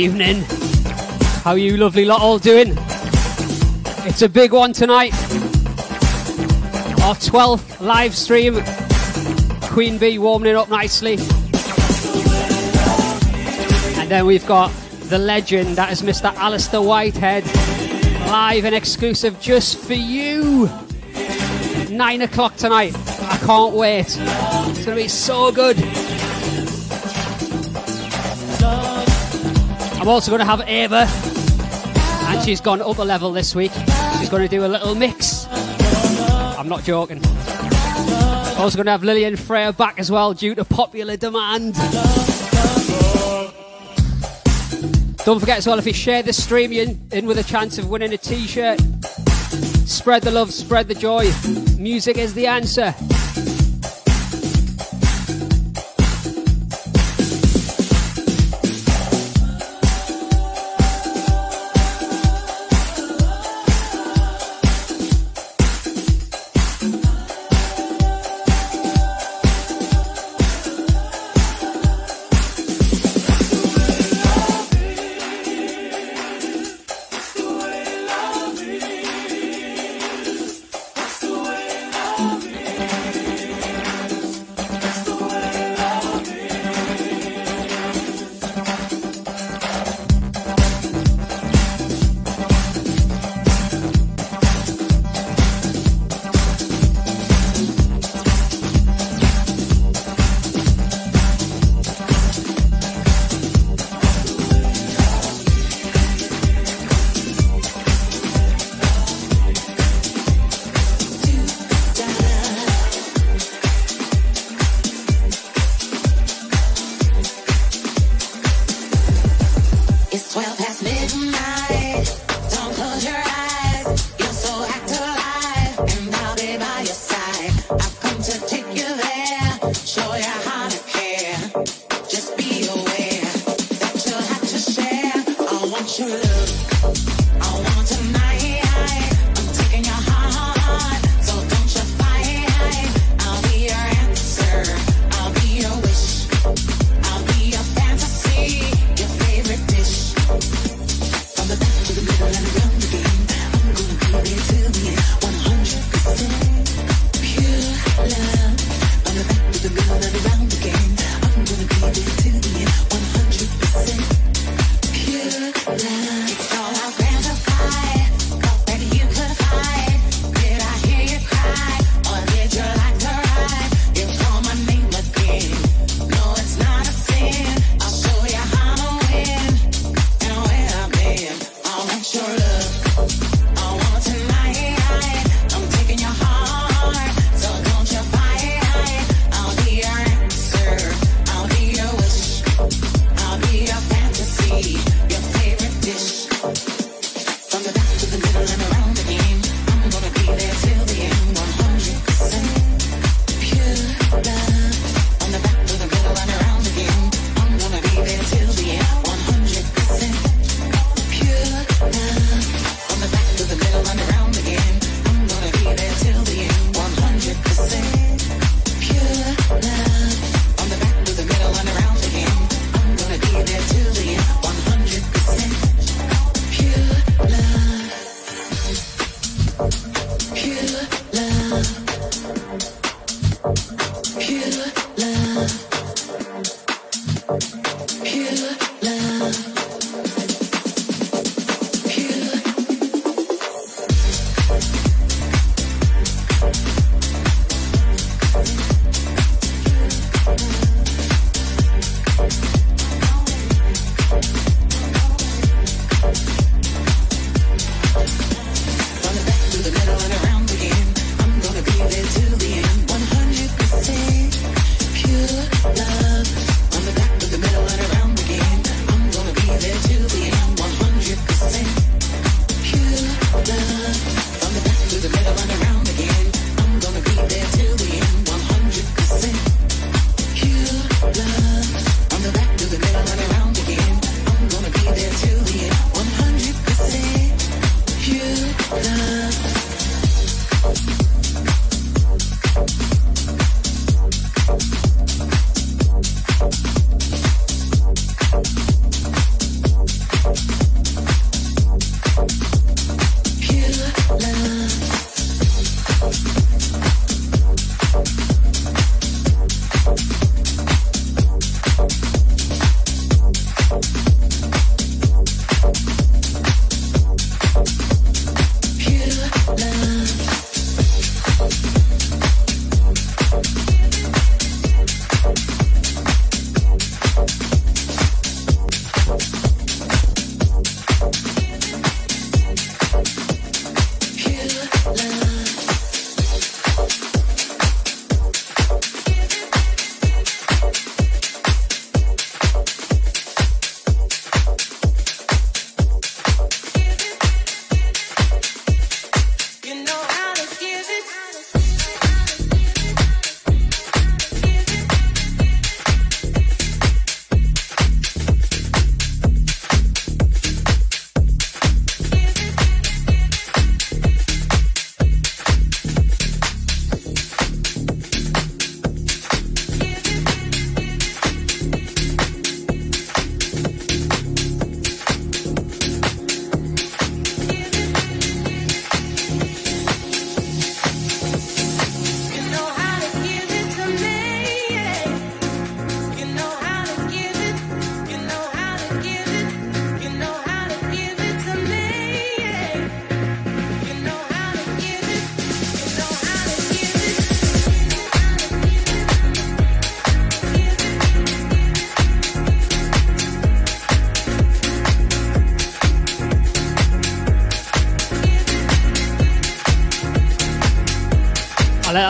Evening. How you lovely lot all doing? It's a big one tonight. Our 12th live stream. Queen Bee warming it up nicely. And then we've got the legend, that is Mr. Alistair Whitehead, live and exclusive just for you. Nine o'clock tonight. I can't wait. It's gonna be so good. I'm also gonna have Ava, and she's gone up a level this week. She's gonna do a little mix. I'm not joking. Also gonna have Lillian Freya back as well due to popular demand. Don't forget as well, if you share the stream, you're in with a chance of winning a t-shirt. Spread the love, spread the joy. Music is the answer.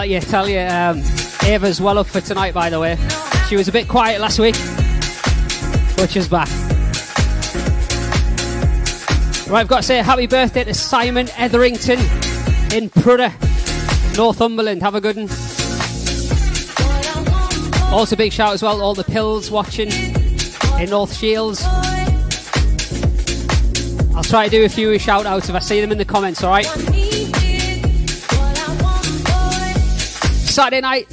I'll you tell you, um, Ava's well up for tonight, by the way. She was a bit quiet last week, but she's back. Right, I've got to say happy birthday to Simon Etherington in Prudhoe, Northumberland. Have a good one. Also, big shout as well to all the pills watching in North Shields. I'll try to do a few shout outs if I see them in the comments, alright? Saturday night,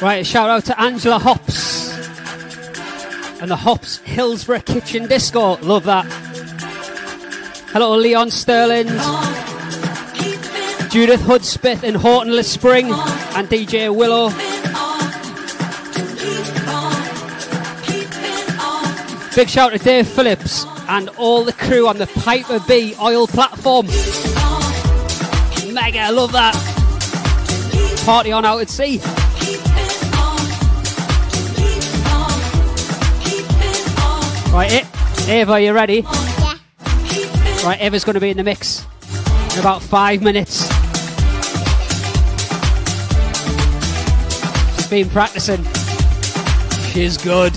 Right, shout out to Angela Hops and the Hops Hillsborough Kitchen Disco. Love that. Hello, Leon Sterling, Judith Hudspeth in Horton Spring, and DJ Willow. Big shout to Dave Phillips and all the crew on the Piper B oil platform. Mega, love that. Party on out at sea. Right, Ava, you ready? Yeah. Right, Eva's going to be in the mix in about five minutes. She's been practicing. She's good.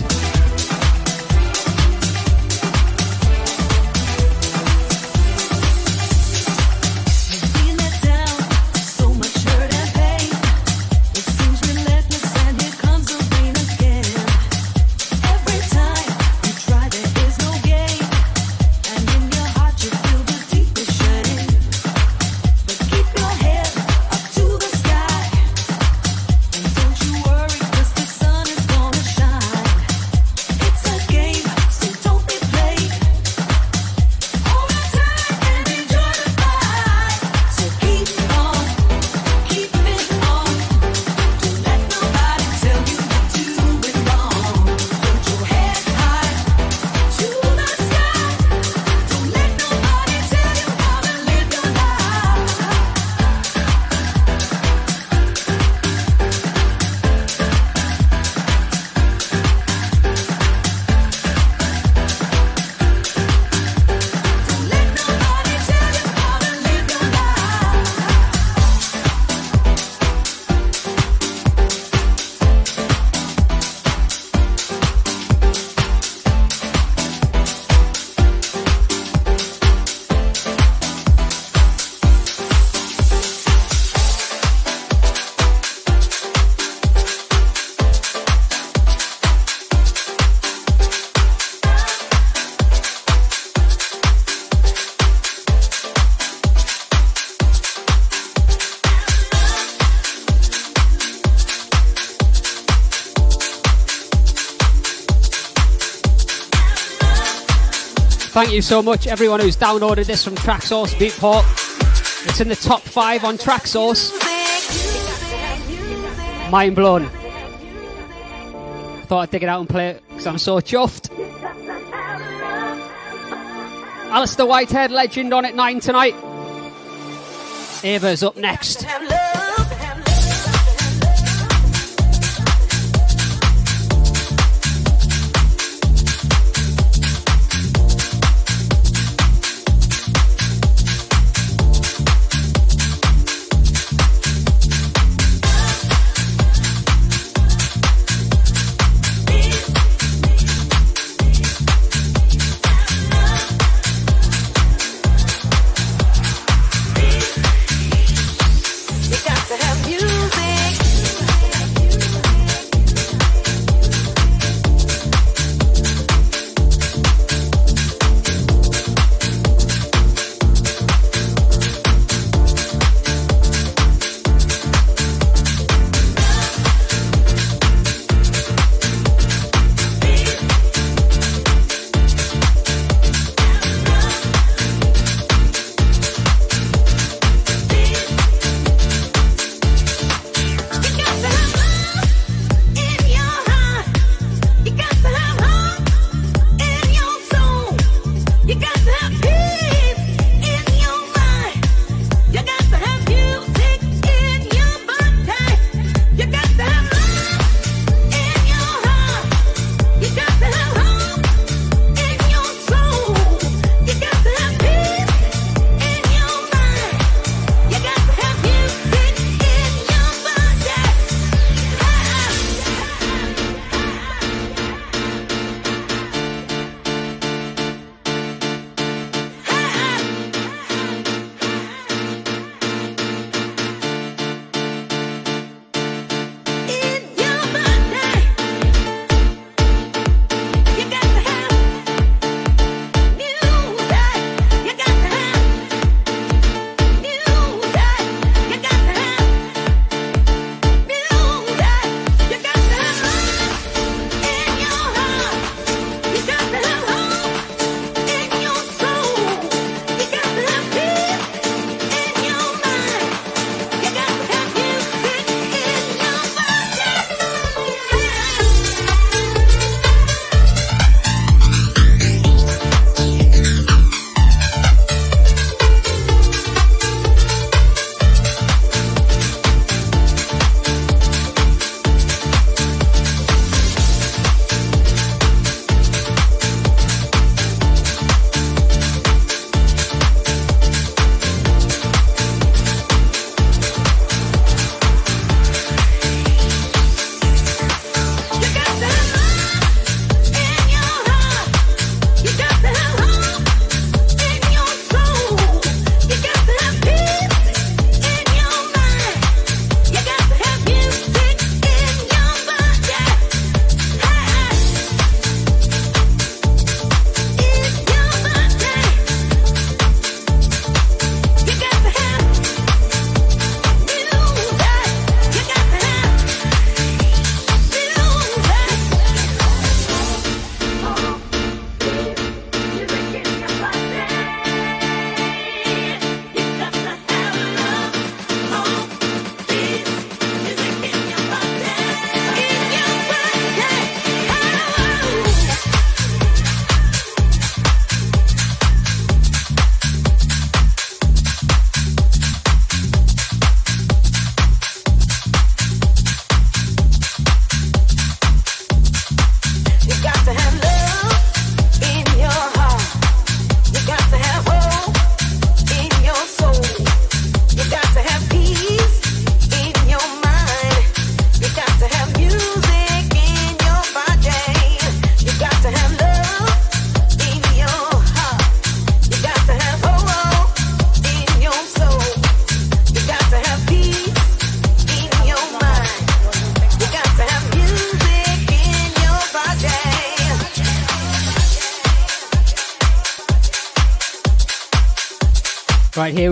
Thank you so much, everyone who's downloaded this from Traxsource Beatport. It's in the top five on Traxsource. Mind blown. Thought I'd dig it out and play it because I'm so chuffed. Alistair Whitehead, legend on at nine tonight. Ava's up next.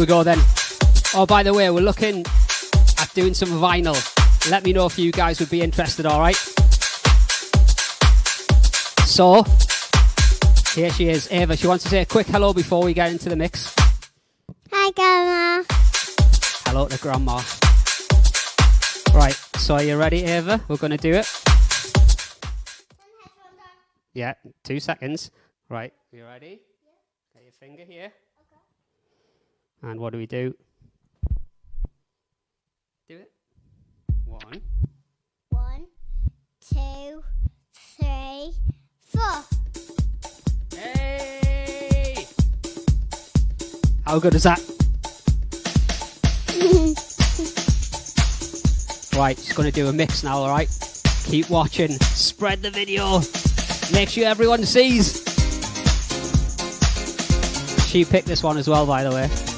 Go then. Oh, by the way, we're looking at doing some vinyl. Let me know if you guys would be interested, alright? So, here she is, Ava. She wants to say a quick hello before we get into the mix. Hi, Grandma. Hello to Grandma. Right, so are you ready, Ava? We're going to do it. Yeah, two seconds. Right, you ready? Get your finger here. And what do we do? Do it. One. One, two, three, four. Hey! How good is that? right, she's going to do a mix now, alright? Keep watching. Spread the video. Make sure everyone sees. She picked this one as well, by the way.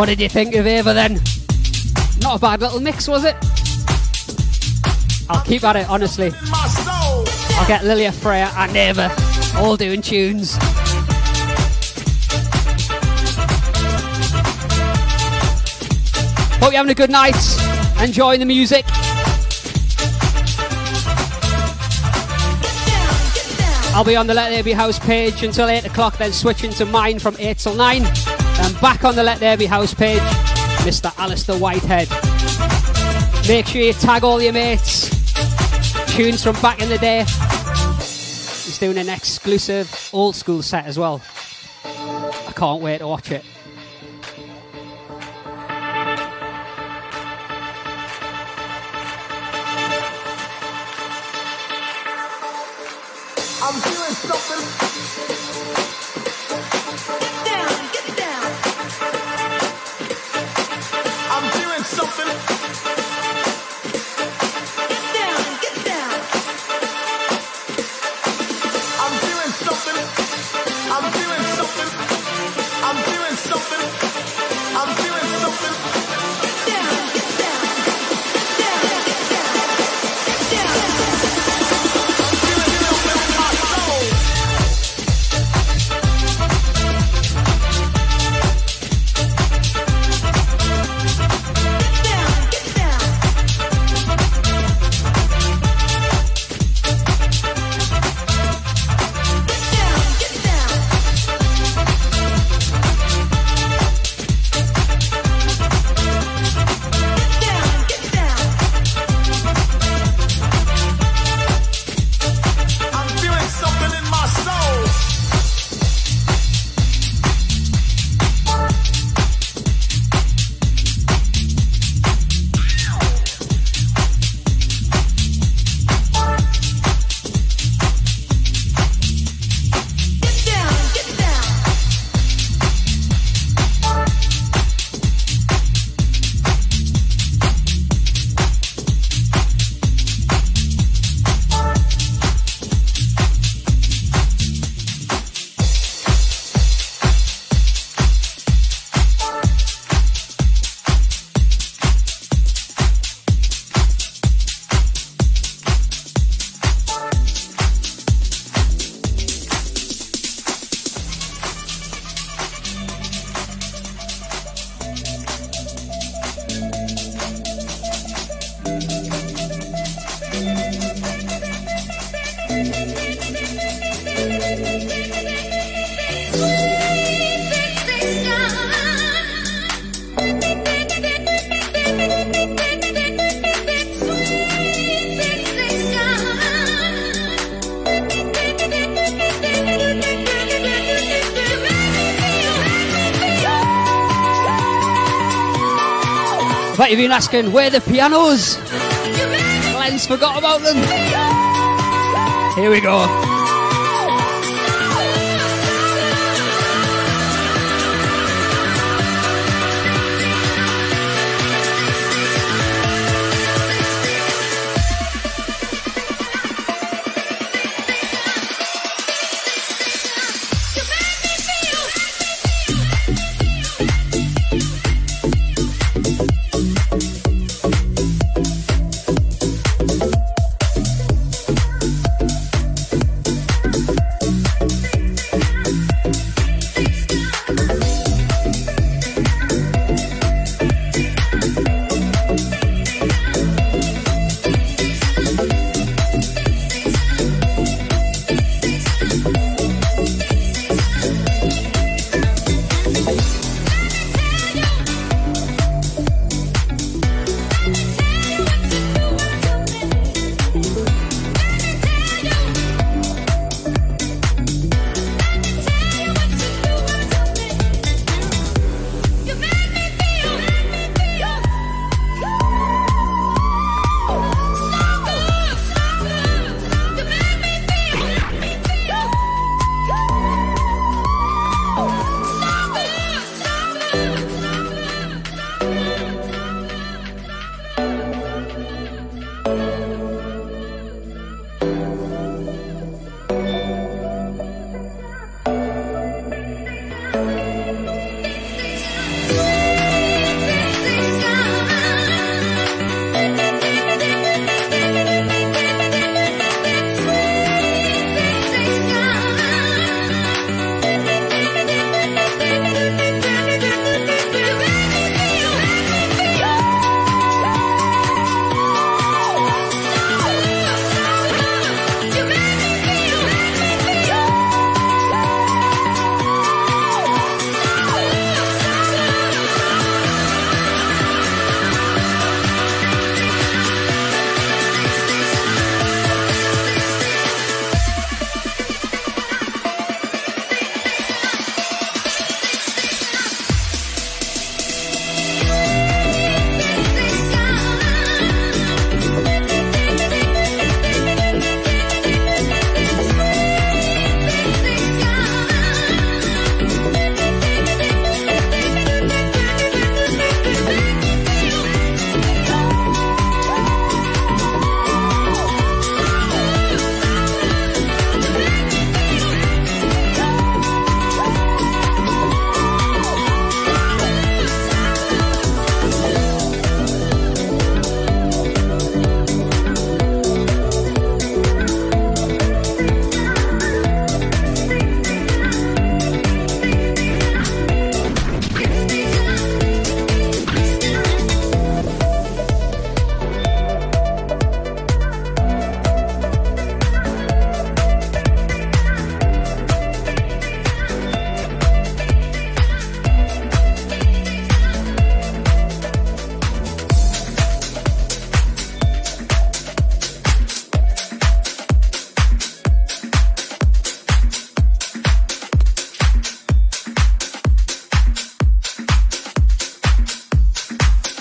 What did you think of Ava then? Not a bad little mix, was it? I'll keep at it, honestly. I'll get Lilia Freya and Ava all doing tunes. Hope you're having a good night, enjoying the music. I'll be on the Let There Be House page until 8 o'clock, then switching to mine from 8 till 9. And back on the Let There Be House page, Mr. Alistair Whitehead. Make sure you tag all your mates. Tunes from back in the day. He's doing an exclusive old school set as well. I can't wait to watch it. Been asking where the pianos? Glenn's forgot about them. Here we go.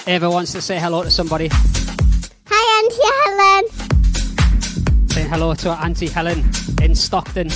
Ava wants to say hello to somebody. Hi, Auntie Helen. Say hello to our Auntie Helen in Stockton.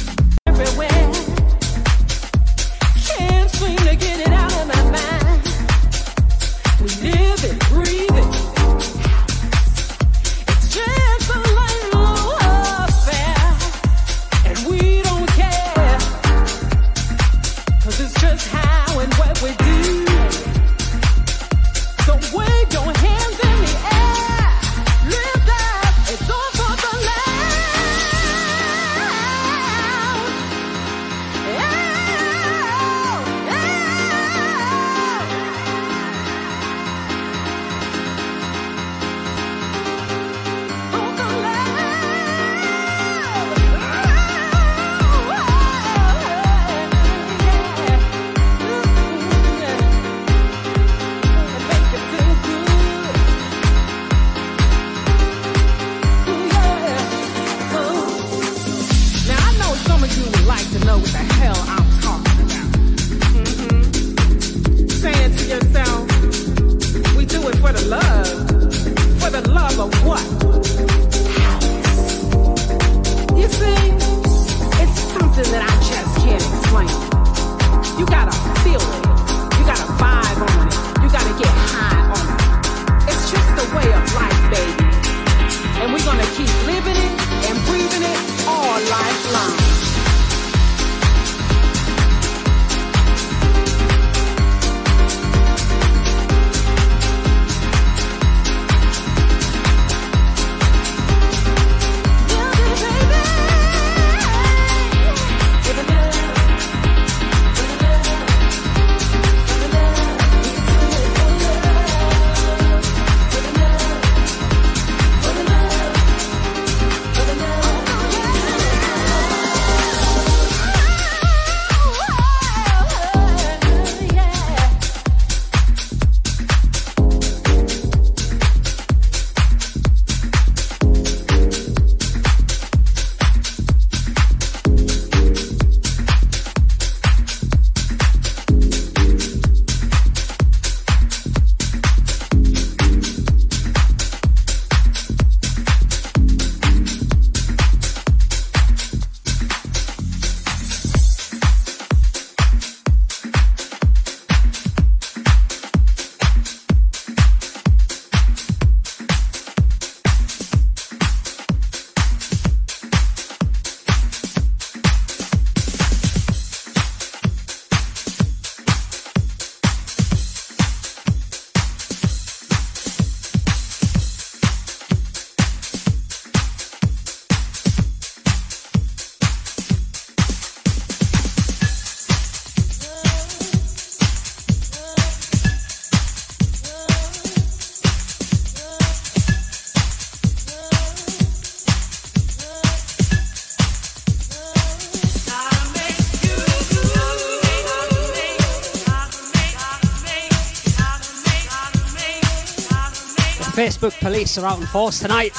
Are out in force tonight.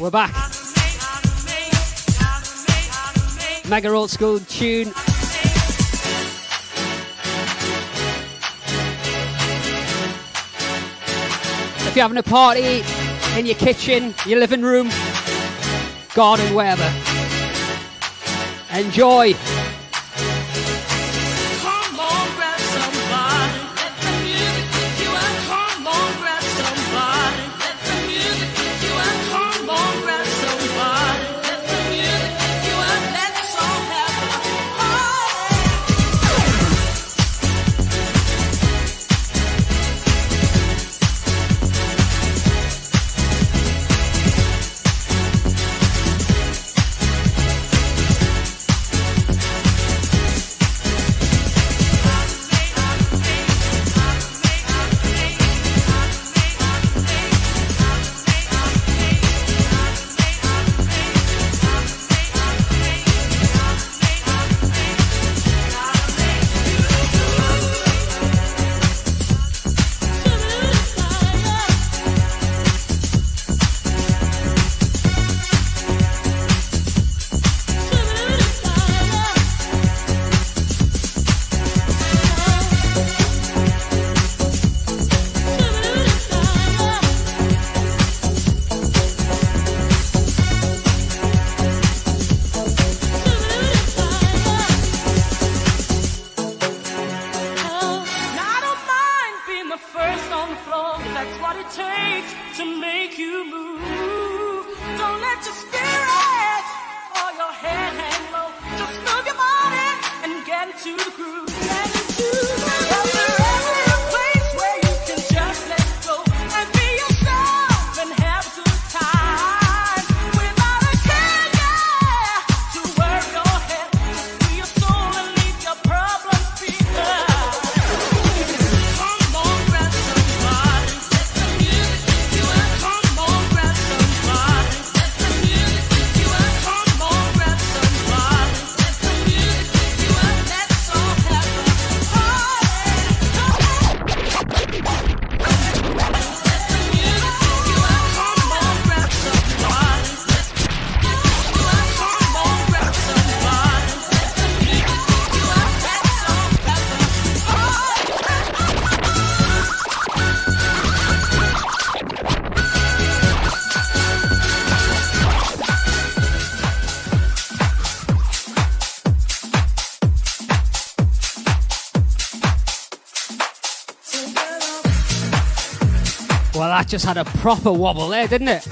We're back. Mega old school tune. If you're having a party in your kitchen, your living room, garden, wherever, enjoy. Just had a proper wobble there, didn't it?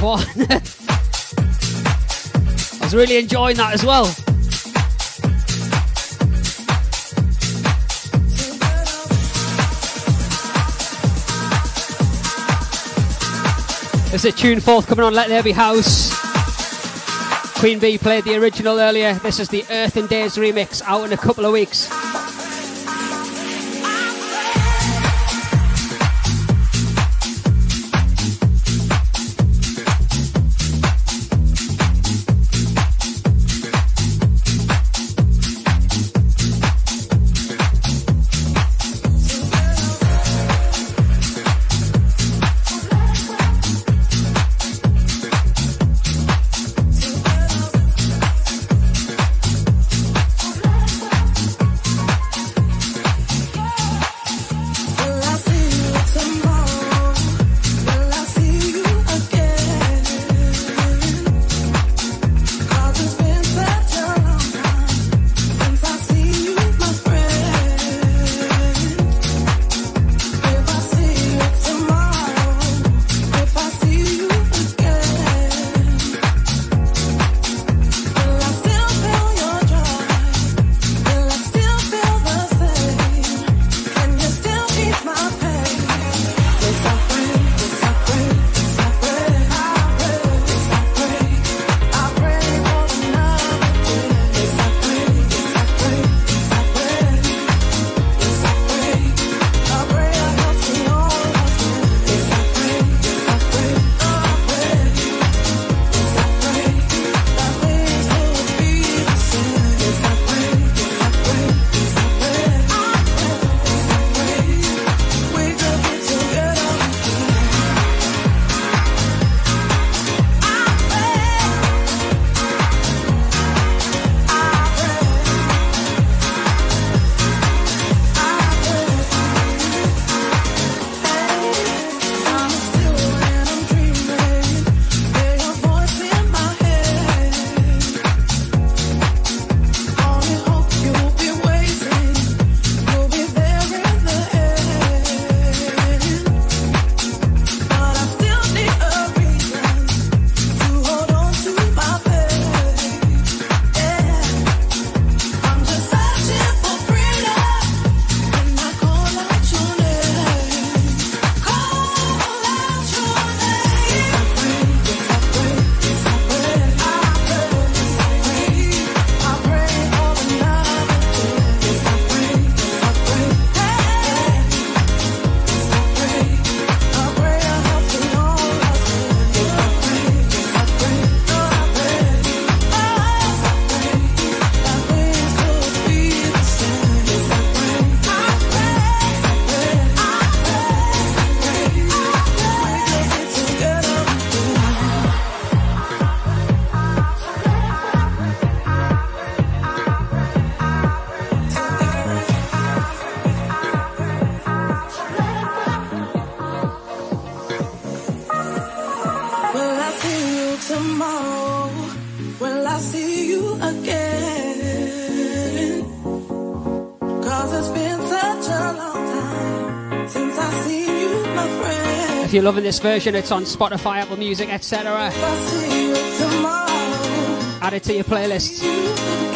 What? I was really enjoying that as well. There's a tune forthcoming on Let There Be House. Queen Bee played the original earlier. This is the Earth n Days remix out in a couple of weeks. You're loving this version, it's on Spotify, Apple Music, etc. Add it to your playlists.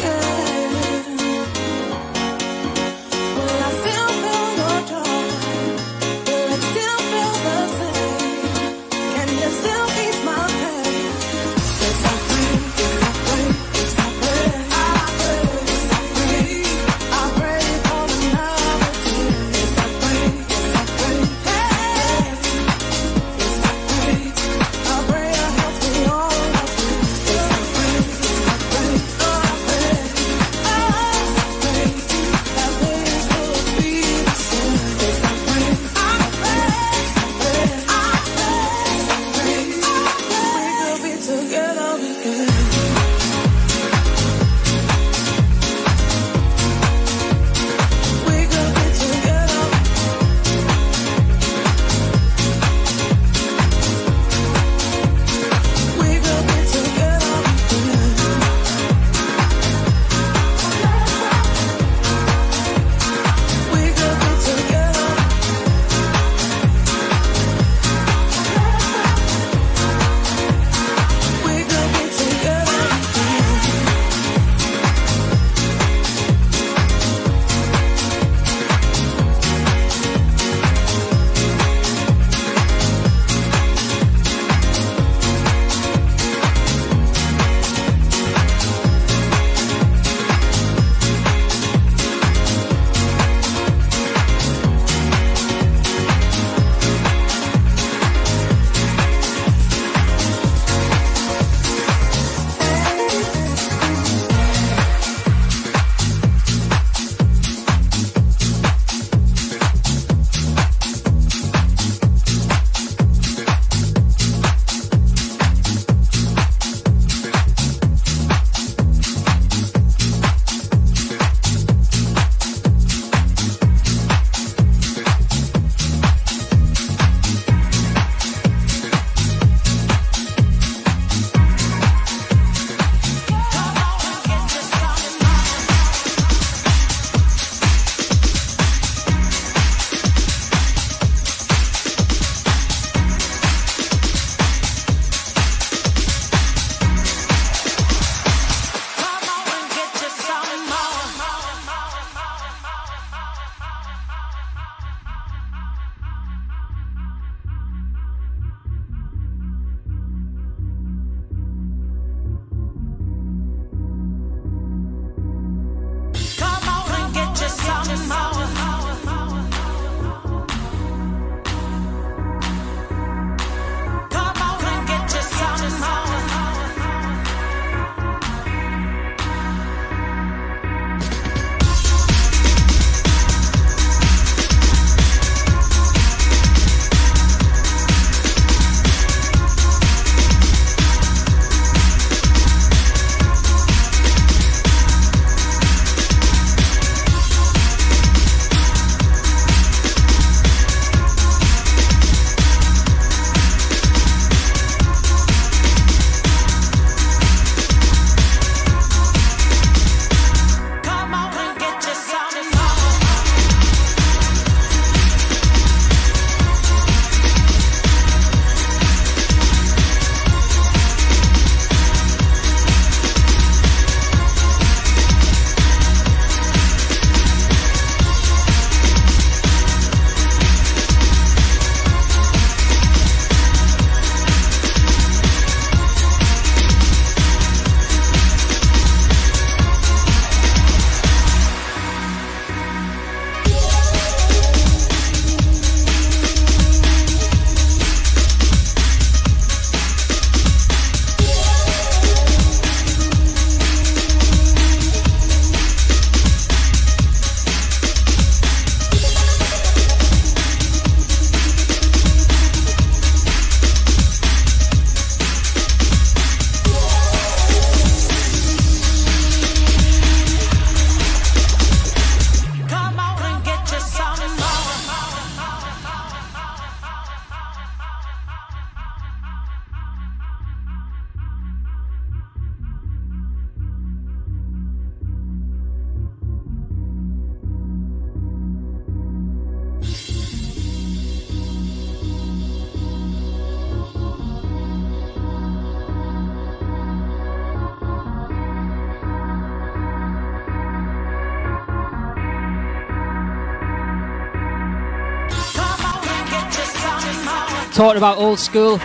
Talking about old school.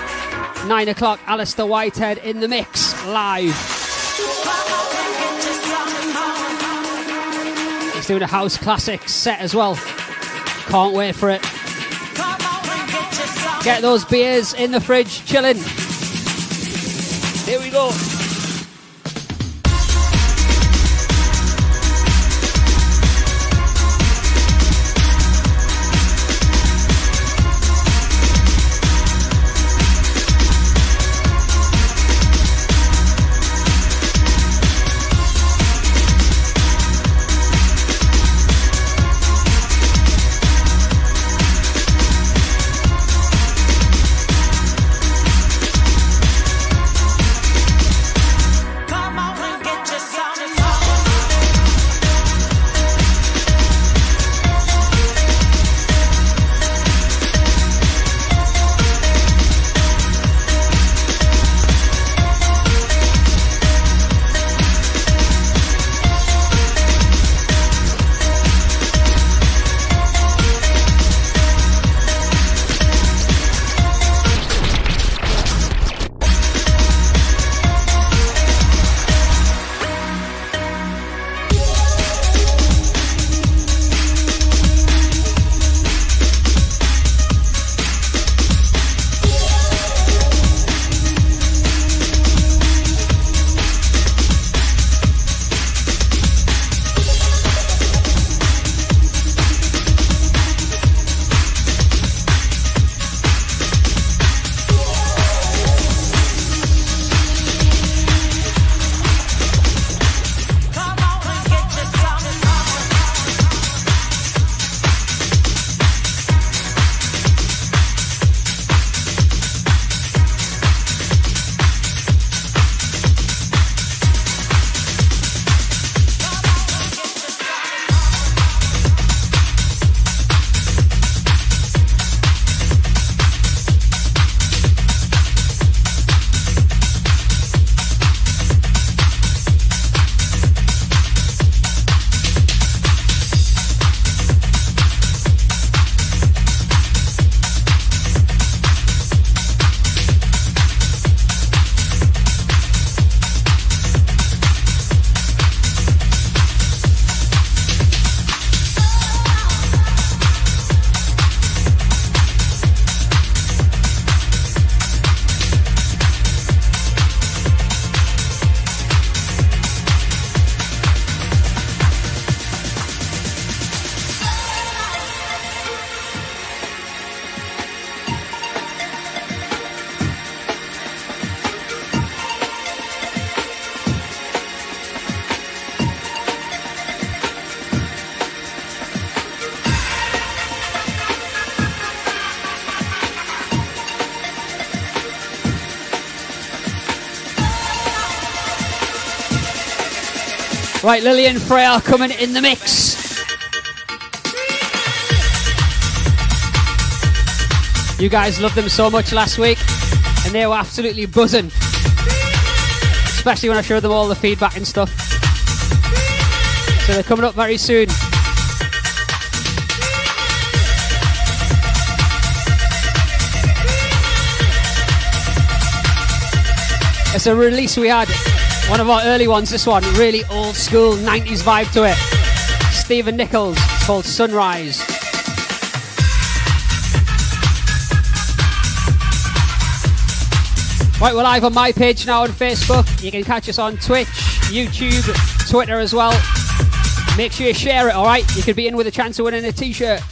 Nine o'clock, Alistair Whitehead in the mix, live. He's doing a house classic set as well. Can't wait for it. Get those beers in the fridge, chilling. Here we go. Right, Lillian Freya coming in the mix. You guys loved them so much last week, and they were absolutely buzzing. Especially when I showed them all the feedback and stuff. So they're coming up very soon. It's a release we had one of our early ones, this one, really old school 90s vibe to it. Stephen Nichols, called Sunrise. Right, we're live on my page now on Facebook. You can catch us on Twitch, YouTube, Twitter as well. Make sure you share it, alright? You could be in with a chance of winning a t shirt.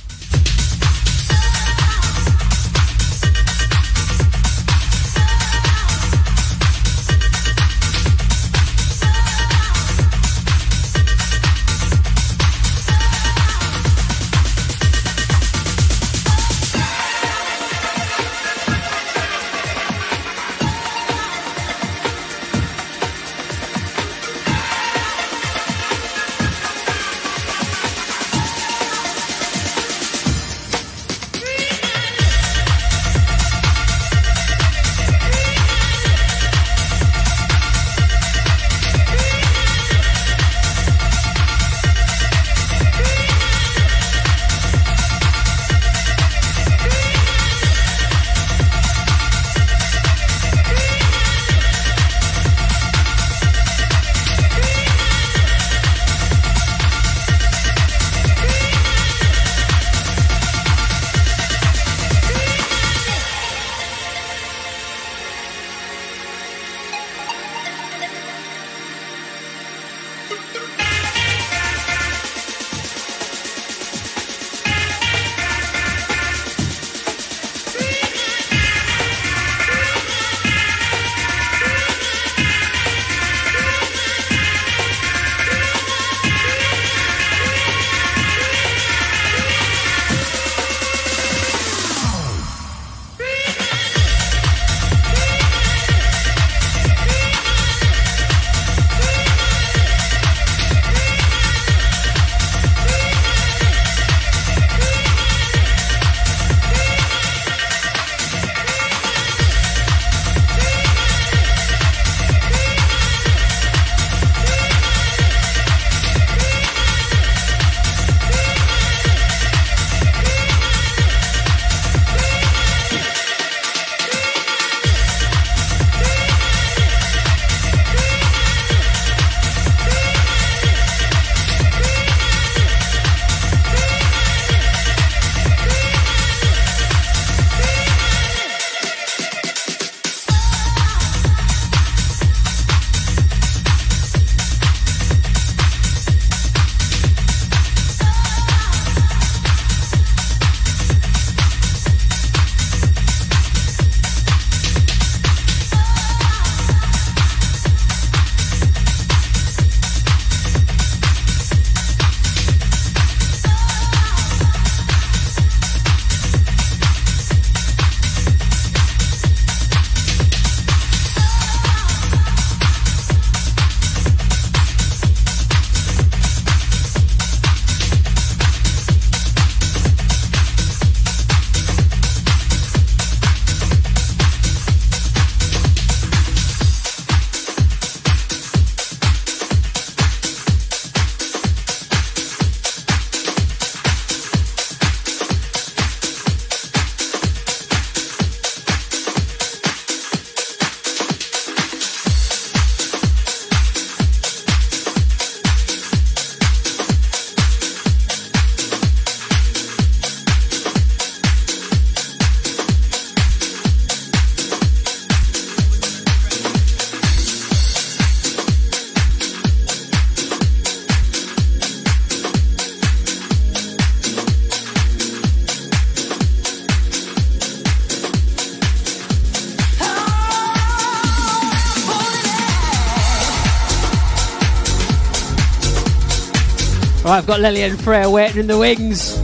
I've got Lillian Freya waiting in the wings.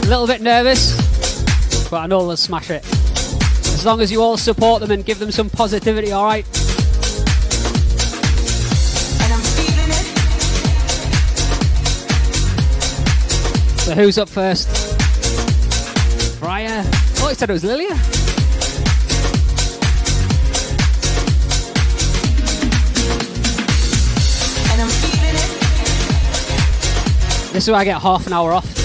A little bit nervous, but I know they'll smash it. As long as you all support them and give them some positivity, alright? So who's up first? Freya. Oh, he said it was Lilia. This is where I get half an hour off.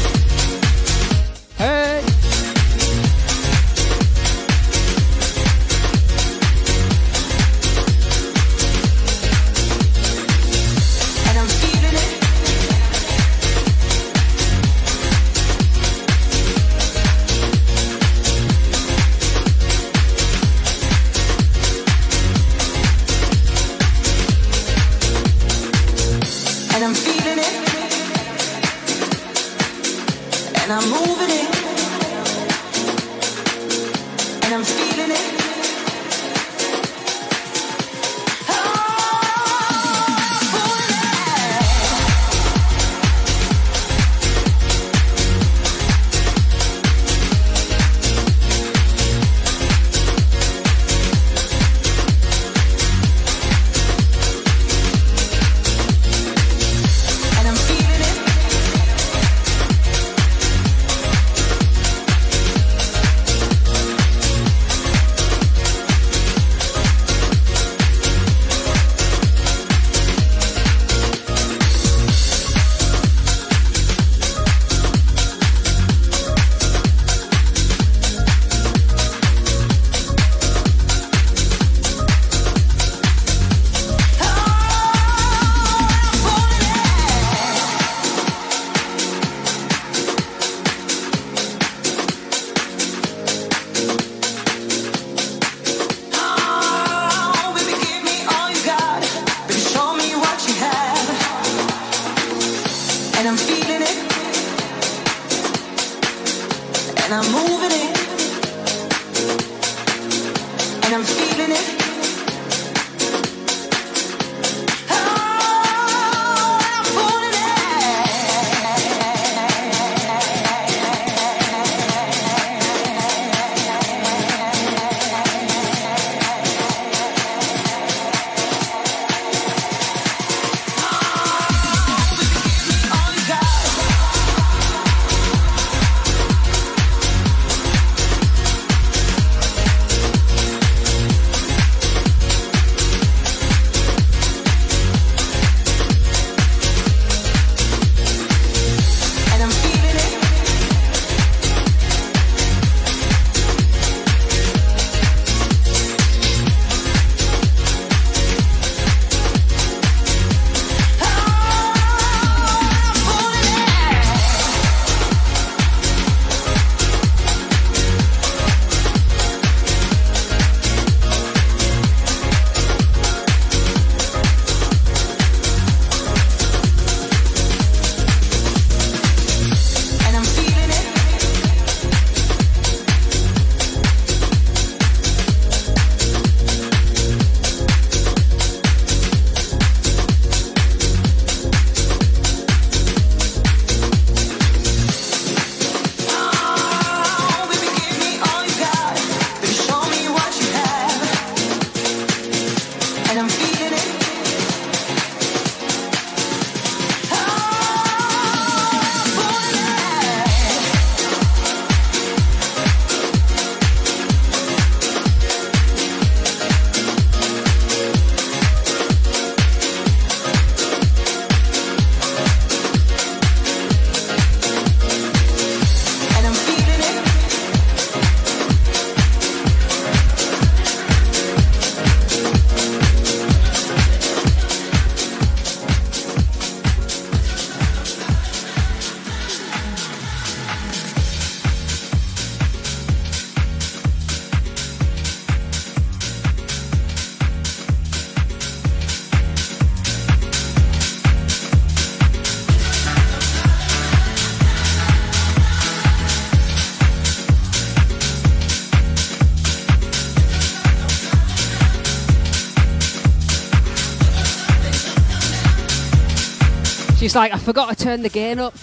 Like, I forgot to turn the gain up.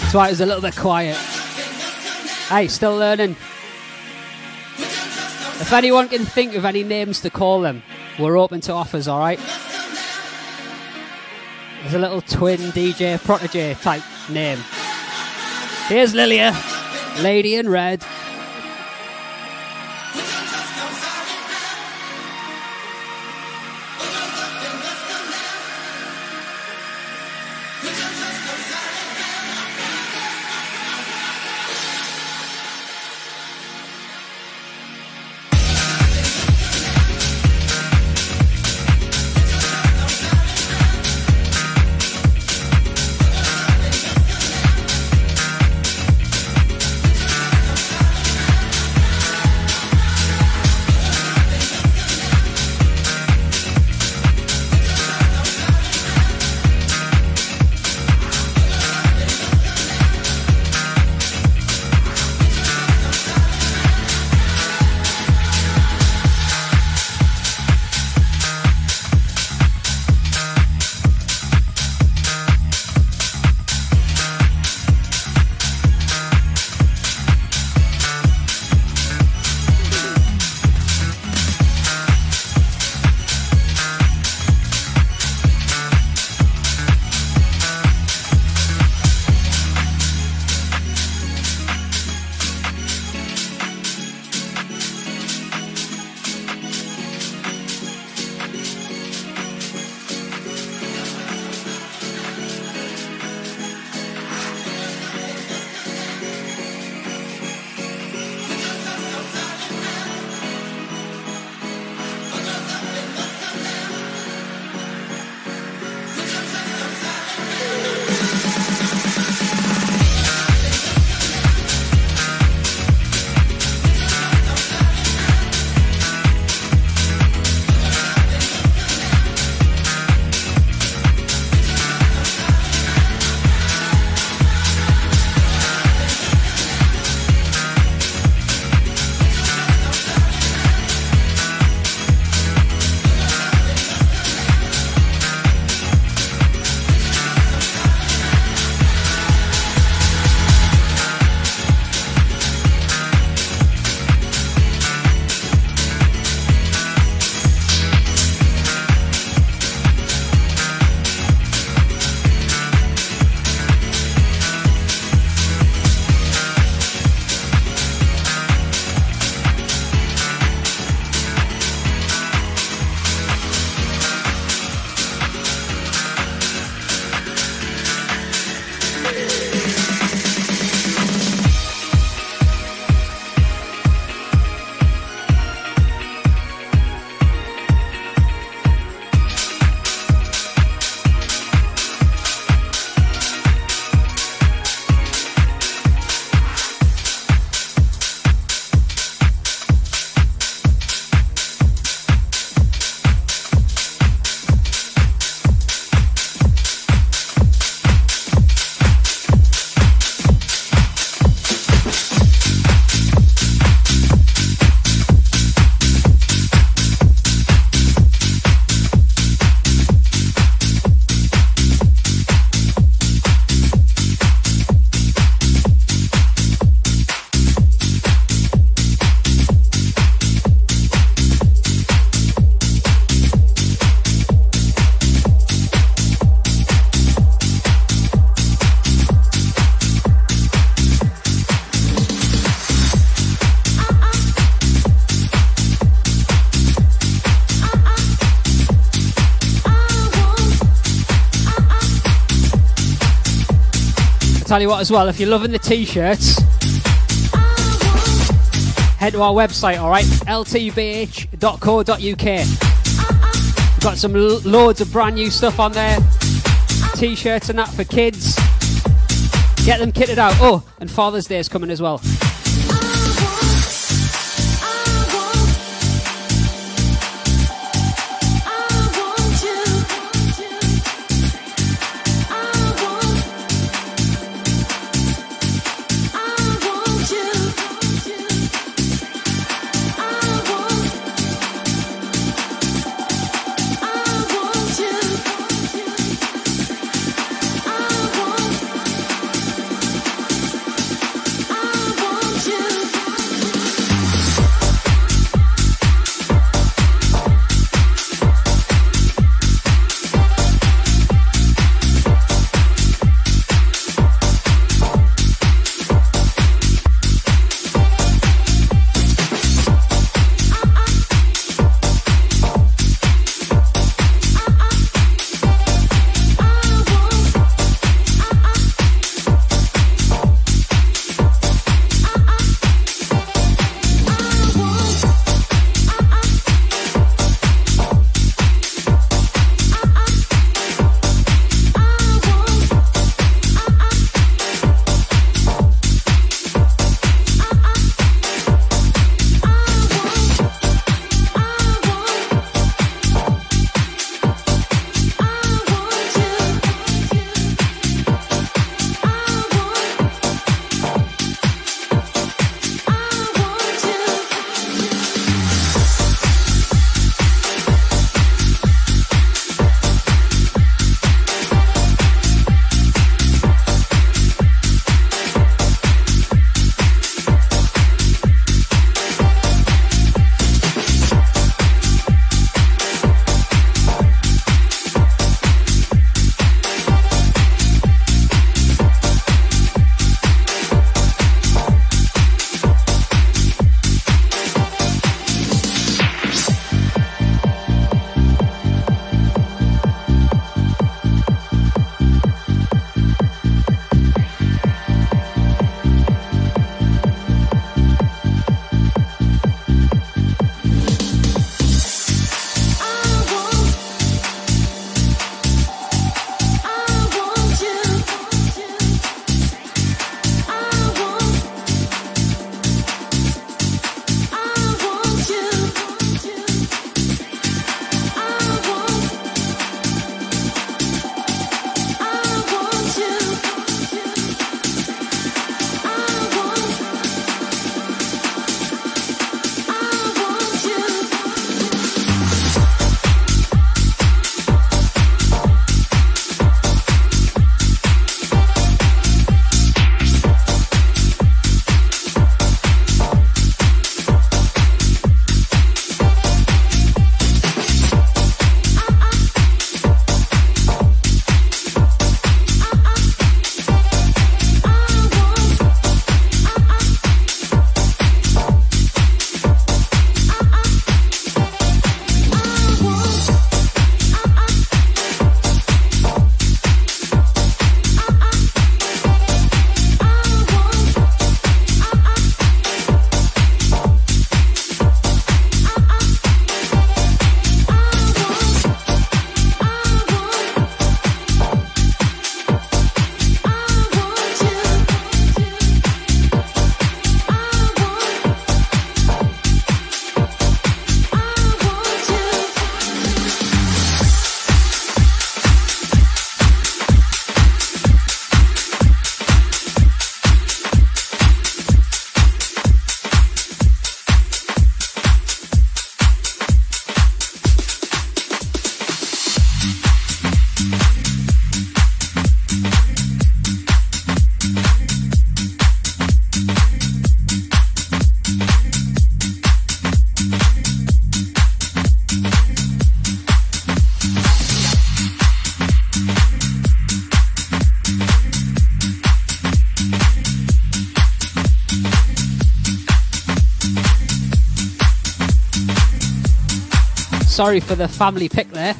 That's why it was a little bit quiet. Hey, still learning. If anyone can think of any names to call them, we're open to offers, alright? There's a little twin DJ protege type name. Here's Lilia, Lady in Red. Tell you what, as well, if you're loving the t-shirts, head to our website. All right, ltbh.co.uk. We've got some l- loads of brand new stuff on there, t-shirts and that for kids. Get them kitted out. Oh, and Father's Day is coming as well. Sorry for the family pick there.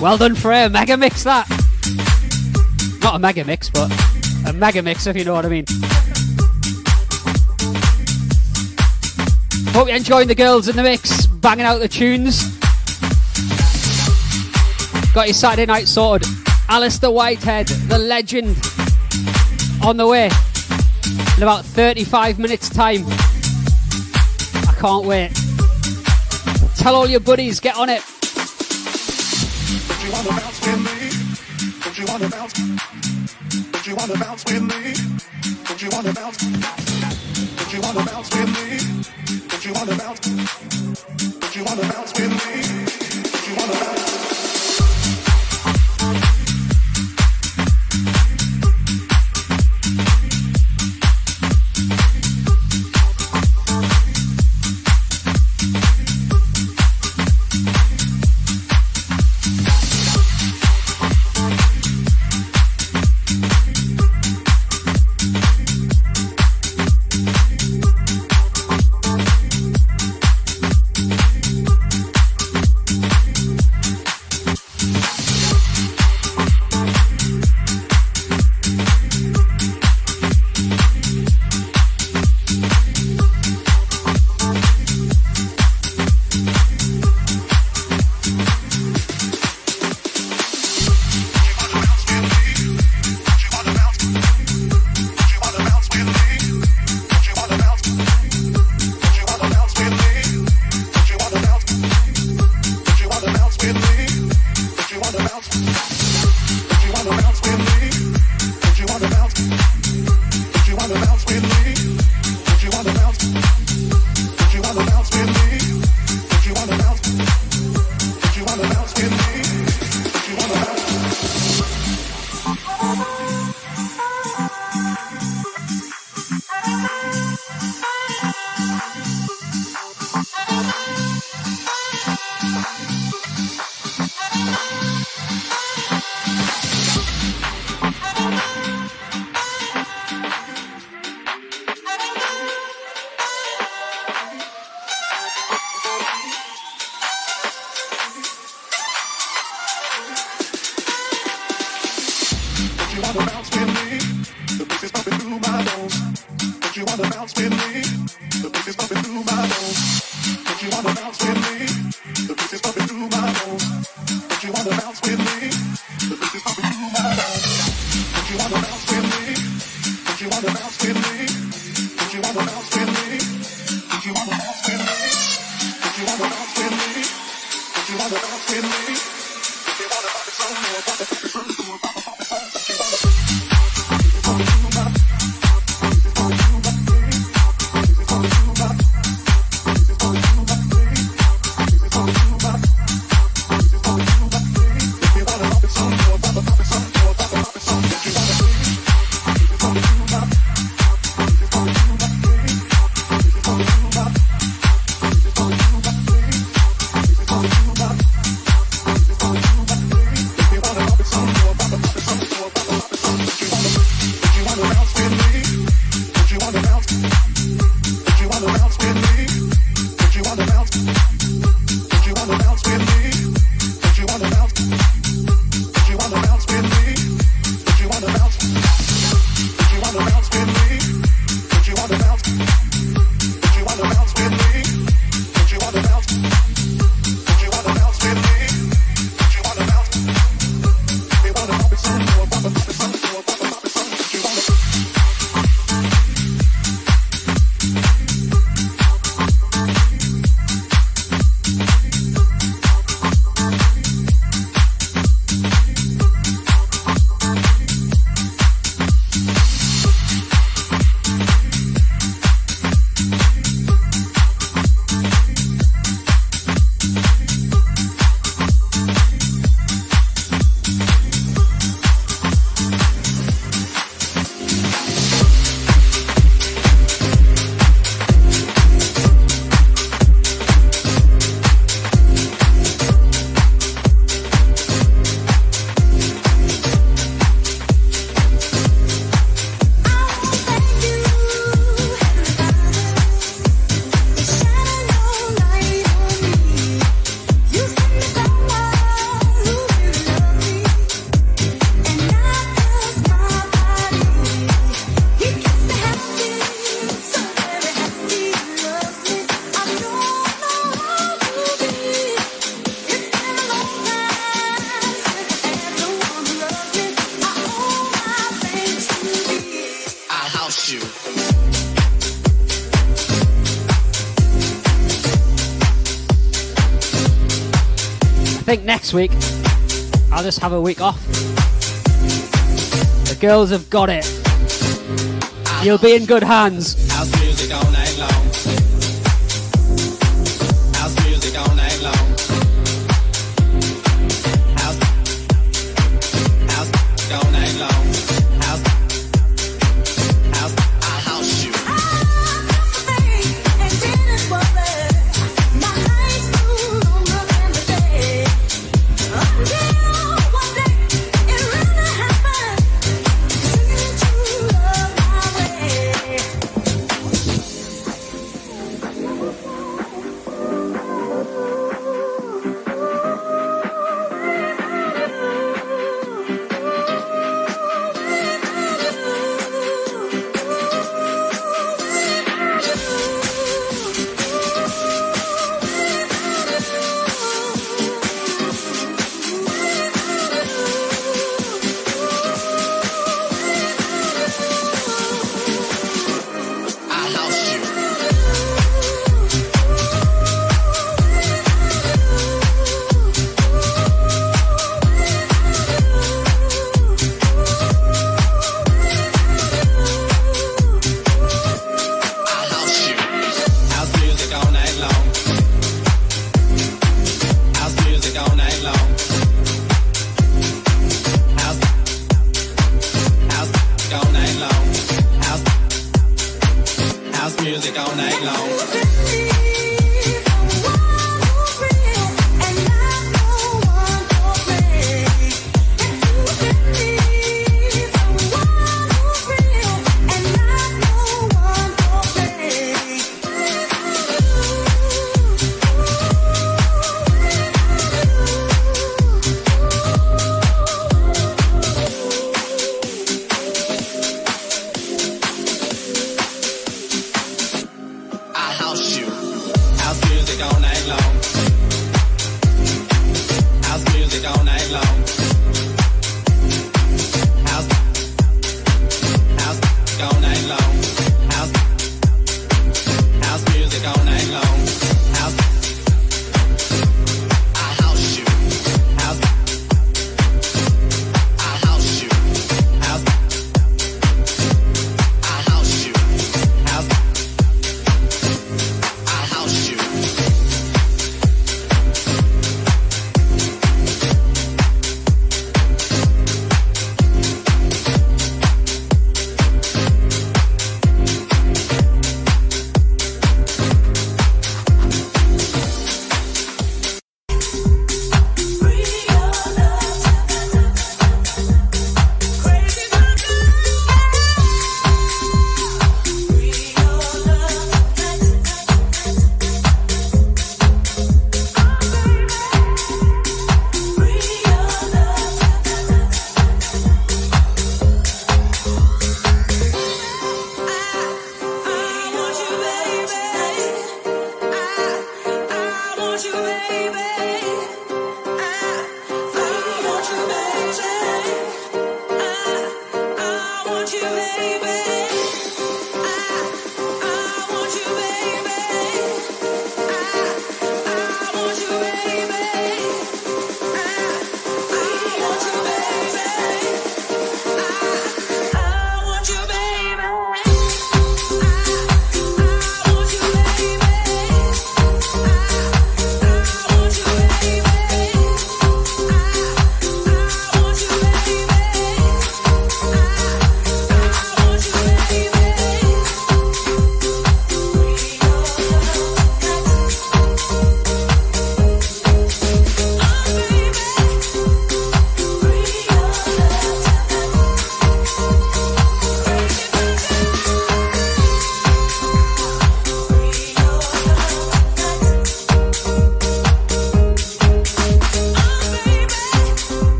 Well done, Freya. Mega mix that. Not a mega mix, but a mega mix, if you know what I mean. Hope you're enjoying the girls in the mix, banging out the tunes. Got your Saturday night sorted. Alistair Whitehead, the legend, on the way in about 35 minutes' time. I can't wait. Tell all your buddies, get on it. you wanna bounce with me? Don't you wanna bounce? Don't you wanna bounce with me? Don't you wanna bounce? Don't you wanna bounce with me? Don't you wanna bounce? Don't you wanna bounce with me? next week. I'll just have a week off. The girls have got it. You'll be in good hands. cao này lâu.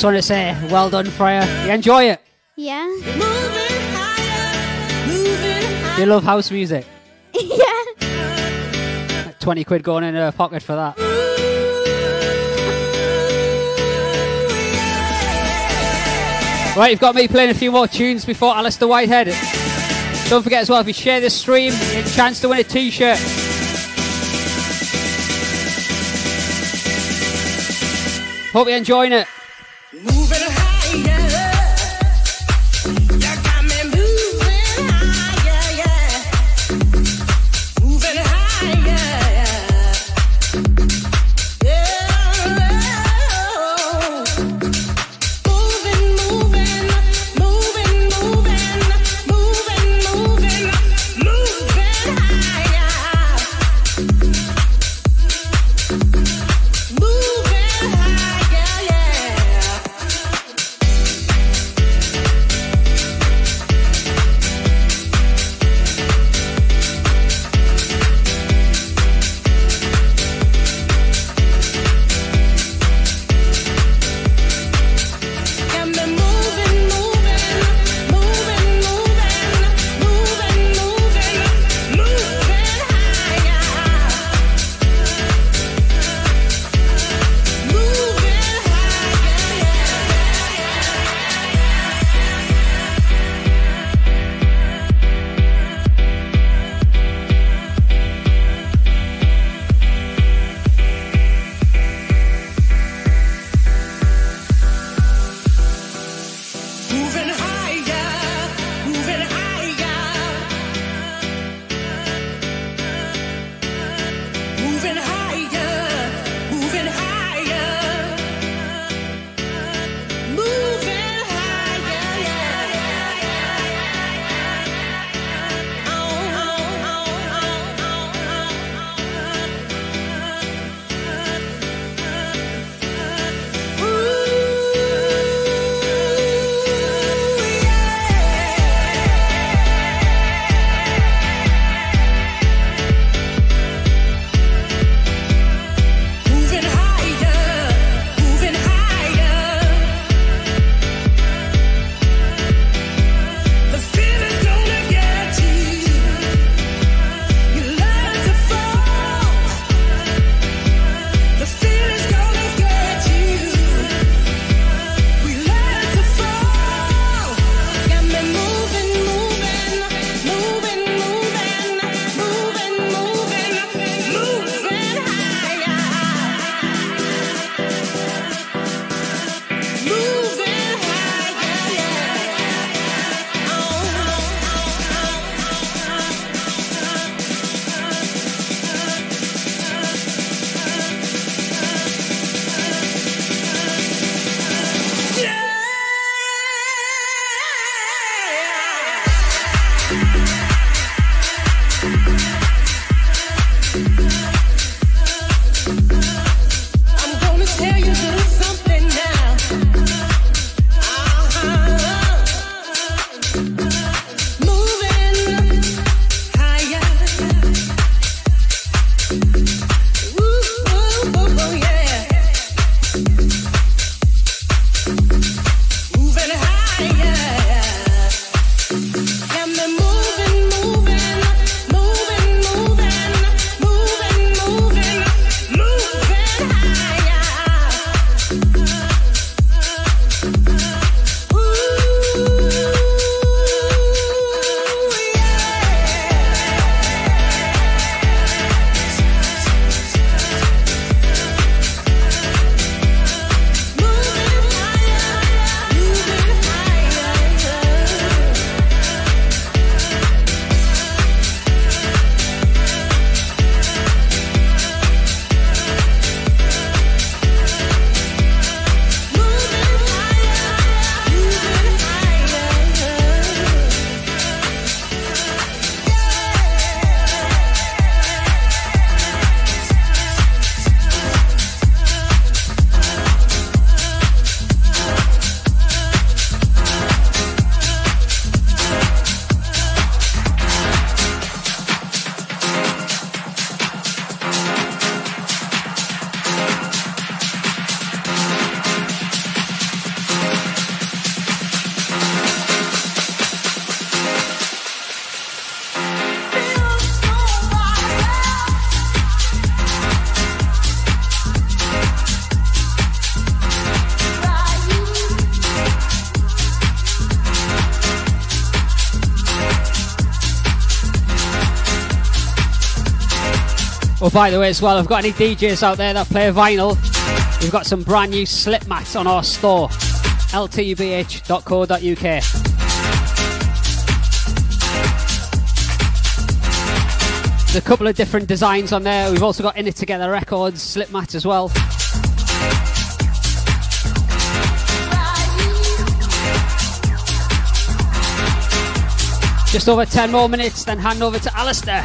just want to say well done, Freya. You enjoy it? Yeah. Moving higher, moving higher. You love house music? yeah. 20 quid going in her pocket for that. Ooh, yeah. Right, you've got me playing a few more tunes before Alistair Whitehead. Don't forget as well, if you share this stream, you get a chance to win a t shirt. Hope you're enjoying it. Oh, by the way, as well, I've got any DJs out there that play vinyl. We've got some brand new slip mats on our store, ltbh.co.uk. There's a couple of different designs on there. We've also got In It Together Records, slip mats as well. Just over 10 more minutes, then hand over to Alistair.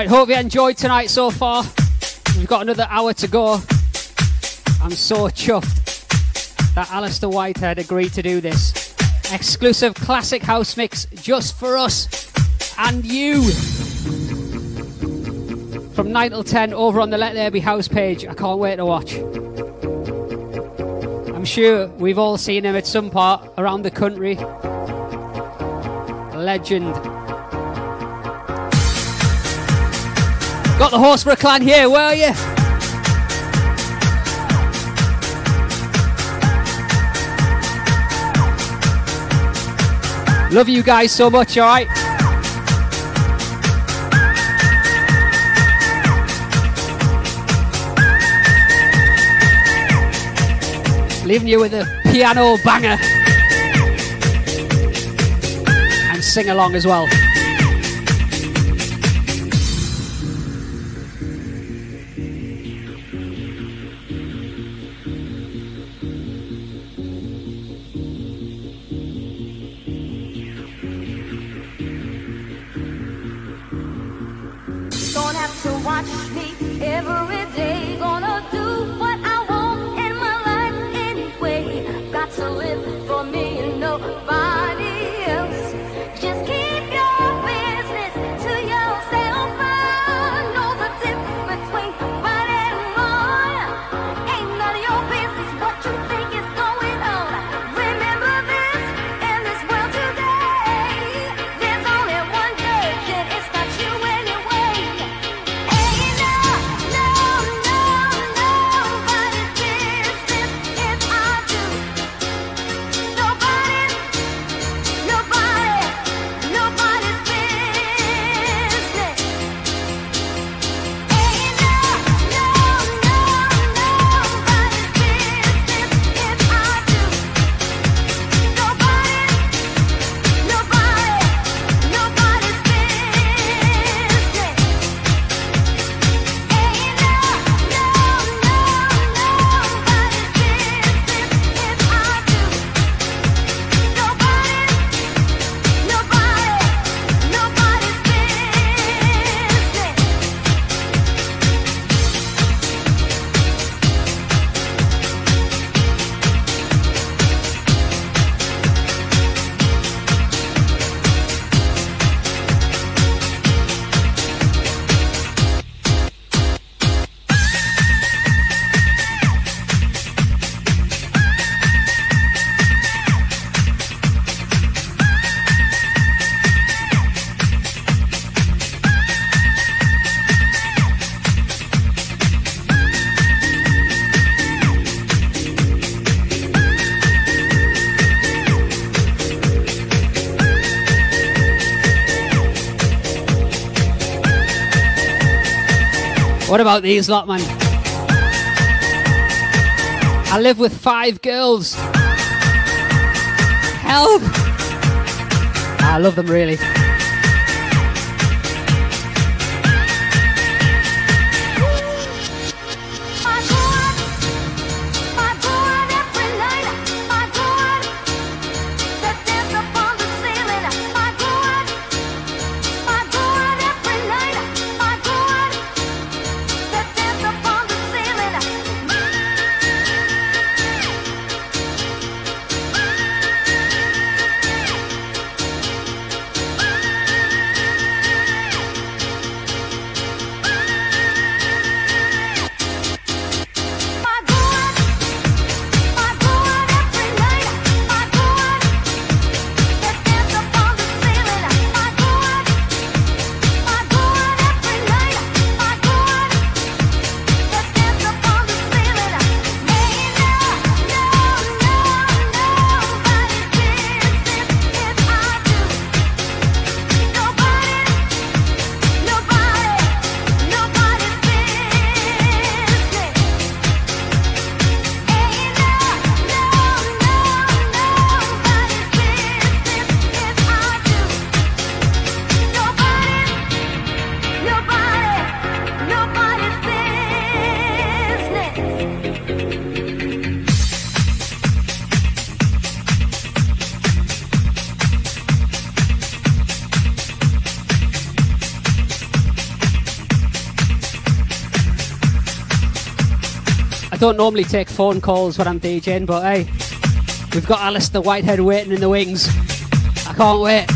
Right, hope you enjoyed tonight so far. We've got another hour to go. I'm so chuffed that Alistair Whitehead agreed to do this. Exclusive classic house mix just for us and you. From 9 till 10 over on the Let There Be House page. I can't wait to watch. I'm sure we've all seen him at some part around the country. Legend. Got the Horseborough clan here, where are you? Love you guys so much, alright? Leaving you with a piano banger. And sing along as well. About these lot, man. I live with five girls. Help! I love them really. Normally take phone calls when I'm DJing, but hey, we've got Alistair Whitehead waiting in the wings. I can't wait.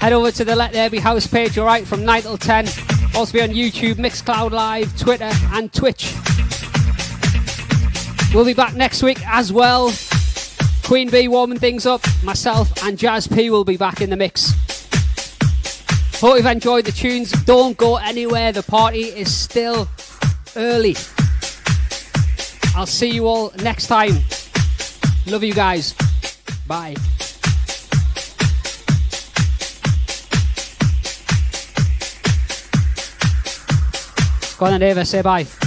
Head over to the Let There Be House page, alright, from 9 till 10. Also be on YouTube, Mixcloud Live, Twitter, and Twitch. We'll be back next week as well. Queen Bee warming things up. Myself and Jazz P will be back in the mix. Hope you've enjoyed the tunes. Don't go anywhere. The party is still early. I'll see you all next time. Love you guys. Bye. Go on, Ava. Say bye.